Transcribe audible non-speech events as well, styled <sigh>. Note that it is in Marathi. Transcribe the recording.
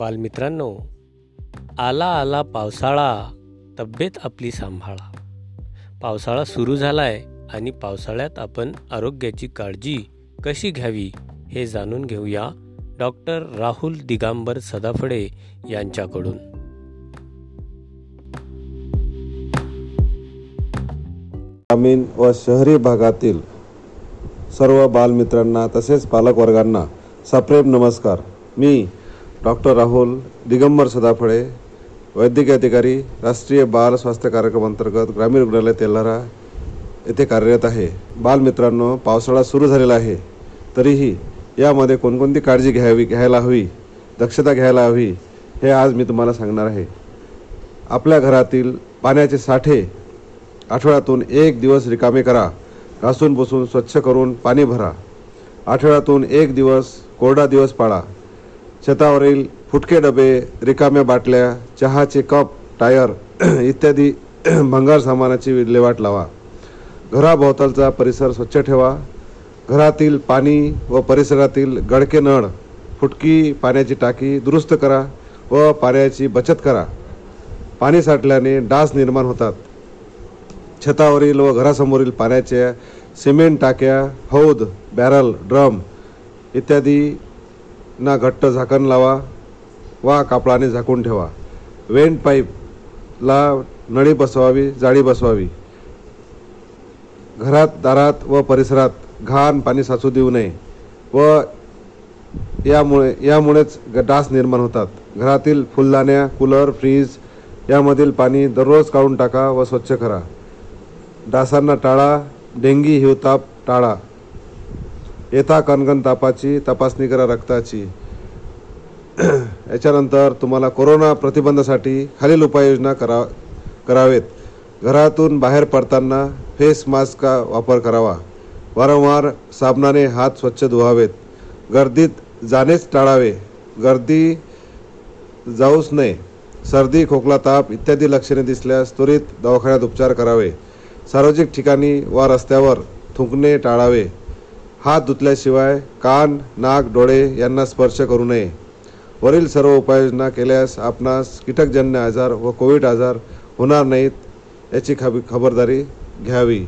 बालमित्रांनो आला आला पावसाळा तब्येत आपली सांभाळा. पावसाळा सुरू झाला आहे आणि पावसाळ्यात आपण आरोग्याची काळजी कशी घ्यावी हे जाणून घेऊया डॉक्टर राहुल दिगांबर सदाफडे यांच्याकडून. ग्रामीण व शहरी भागातील सर्व बालमित्रांना तसेच पालकवर्गांना सप्रेम नमस्कार. मी डॉक्टर राहुल दिगंबर सदाफळे वैद्यकीय अधिकारी राष्ट्रीय बाल स्वास्थ्य कार्यक्रम अंतर्गत ग्रामीण रुग्णालय तेल्हारा येथे कार्यरत आहे. बालमित्रांनो पावसाळा सुरू झालेला आहे. तरीही यामध्ये कोणकोणती काळजी घ्यावी घ्यायला हवी दक्षता घ्यायला हवी हे आज मी तुम्हाला सांगणार आहे. आपल्या घरातील पाण्याचे साठे आठवड्यातून एक दिवस रिकामे करा घासून पुसून स्वच्छ करून पाणी भरा. आठवड्यातून एक दिवस कोरडा दिवस पाळा. छतावरील फुटके डबे रिकाम्या बाटल्या चहाचे कप टायर <clears throat> इत्यादी <clears throat> भंगार सामानाची विल्हेवाट लावा. घराभोवतालचा परिसर स्वच्छ ठेवा. घरातील पाणी व परिसरातील गडके नळ फुटकी पाण्याची टाकी दुरुस्त करा व पाण्याची बचत करा. पाणी साठल्याने डास निर्माण होतात. छतावरील व घरासमोरील पाण्याच्या सिमेंट टाक्या हौद बॅरल ड्रम इत्यादी ना घट्ट झाकण लावा वा कापडाने झाकून ठेवा. वेंट पाईपला नळी बसवावी जाळी बसवावी. घरात दारात व परिसरात घाण पाणी साचू देऊ नये व यामुळे यामुळेच ग- डास निर्माण होतात. घरातील फुलदाण्या कूलर फ्रीज यामधील पाणी दररोज काढून टाका व स्वच्छ करा. डासांना टाळा डेंगी हिवताप टाळा. येता कणकण तापाची तपासणी करा रक्ताची. याच्यानंतर तुम्हाला कोरोना प्रतिबंधासाठी खालील उपाययोजना करा करावेत. घरातून बाहेर पडताना फेस मास्कचा वापर करावा. वारंवार साबणाने हात स्वच्छ धुवावेत. गर्दीत जाणेच टाळावे. गर्दी जाऊच नये. सर्दी खोकला ताप इत्यादी लक्षणे दिसल्यास त्वरित दवाखान्यात उपचार करावे. सार्वजनिक ठिकाणी वा रस्त्यावर थुंकणे टाळावे. हात धुतल्याशिवाय कान नाक डोळे यांना स्पर्श करू नये. वरील सर्व उपाययोजना केल्यास आपणास कीटकजन्य आजार व कोविड आजार होणार नाहीत याची खब खबरदारी घ्यावी.